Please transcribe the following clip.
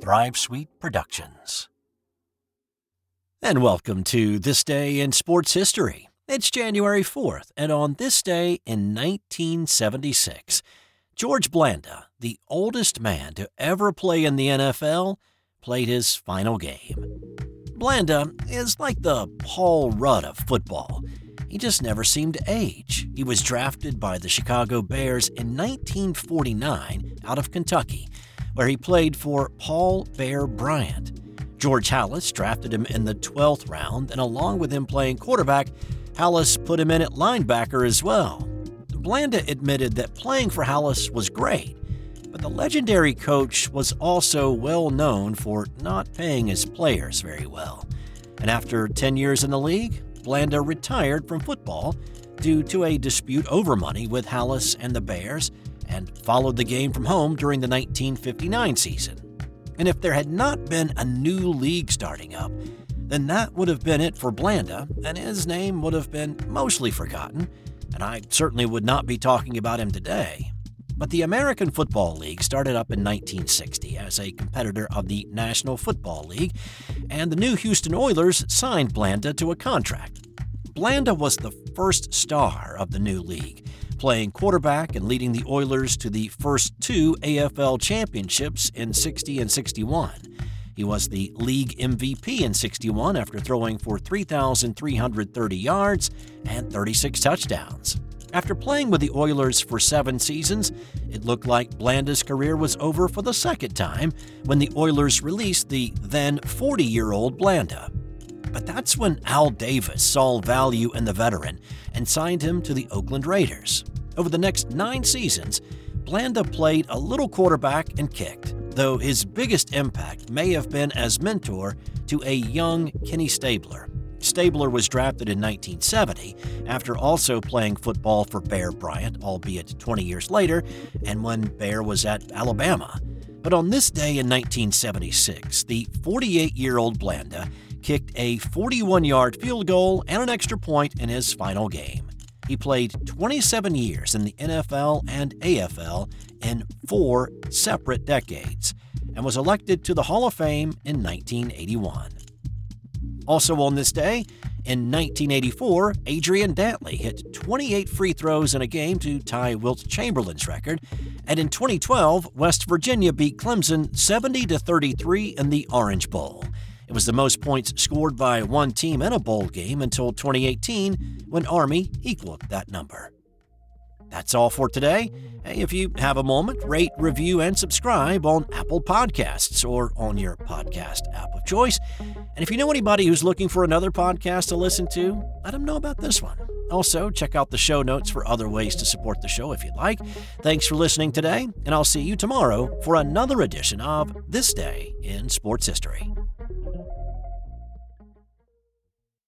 Thrive Sweet Productions. And welcome to This Day in Sports History. It's January 4th, and on this day in 1976, George Blanda, the oldest man to ever play in the NFL, played his final game. Blanda is like the Paul Rudd of football. He just never seemed to age. He was drafted by the Chicago Bears in 1949 out of Kentucky, where he played for Paul Bear Bryant. George Halas drafted him in the 12th round, and along with him playing quarterback, Halas put him in at linebacker as well. Blanda admitted that playing for Halas was great, but the legendary coach was also well known for not paying his players very well. And after 10 years in the league, Blanda retired from football due to a dispute over money with Halas and the Bears and followed the game from home during the 1959 season. And if there had not been a new league starting up, then that would have been it for Blanda, and his name would have been mostly forgotten, and I certainly would not be talking about him today. But the American Football League started up in 1960 as a competitor of the National Football League, and the new Houston Oilers signed Blanda to a contract. Blanda was the first star of the new league, playing quarterback and leading the Oilers to the first two AFL championships in 60 and 61. He was the league MVP in 61 after throwing for 3,330 yards and 36 touchdowns. After playing with the Oilers for seven seasons, it looked like Blanda's career was over for the second time when the Oilers released the then 40 year old Blanda. But that's when Al Davis saw value in the veteran and signed him to the Oakland Raiders. Over the next nine seasons, Blanda played a little quarterback and kicked, though his biggest impact may have been as mentor to a young Kenny Stabler. Stabler was drafted in 1970 after also playing football for Bear Bryant, albeit 20 years later, and when Bear was at Alabama. But on this day in 1976, the 48 year old Blanda kicked a 41 yard field goal and an extra point in his final game. He played 27 years in the NFL and AFL in four separate decades and was elected to the Hall of Fame in 1981. Also on this day, in 1984, Adrian Dantley hit 28 free throws in a game to tie Wilt Chamberlain's record, and in 2012, West Virginia beat Clemson 70 to 33 in the Orange Bowl. It was the most points scored by one team in a bowl game until 2018 when Army equaled that number. That's all for today. Hey, if you have a moment, rate, review, and subscribe on Apple Podcasts or on your podcast app of choice. And if you know anybody who's looking for another podcast to listen to, let them know about this one. Also, check out the show notes for other ways to support the show if you'd like. Thanks for listening today, and I'll see you tomorrow for another edition of This Day in Sports History.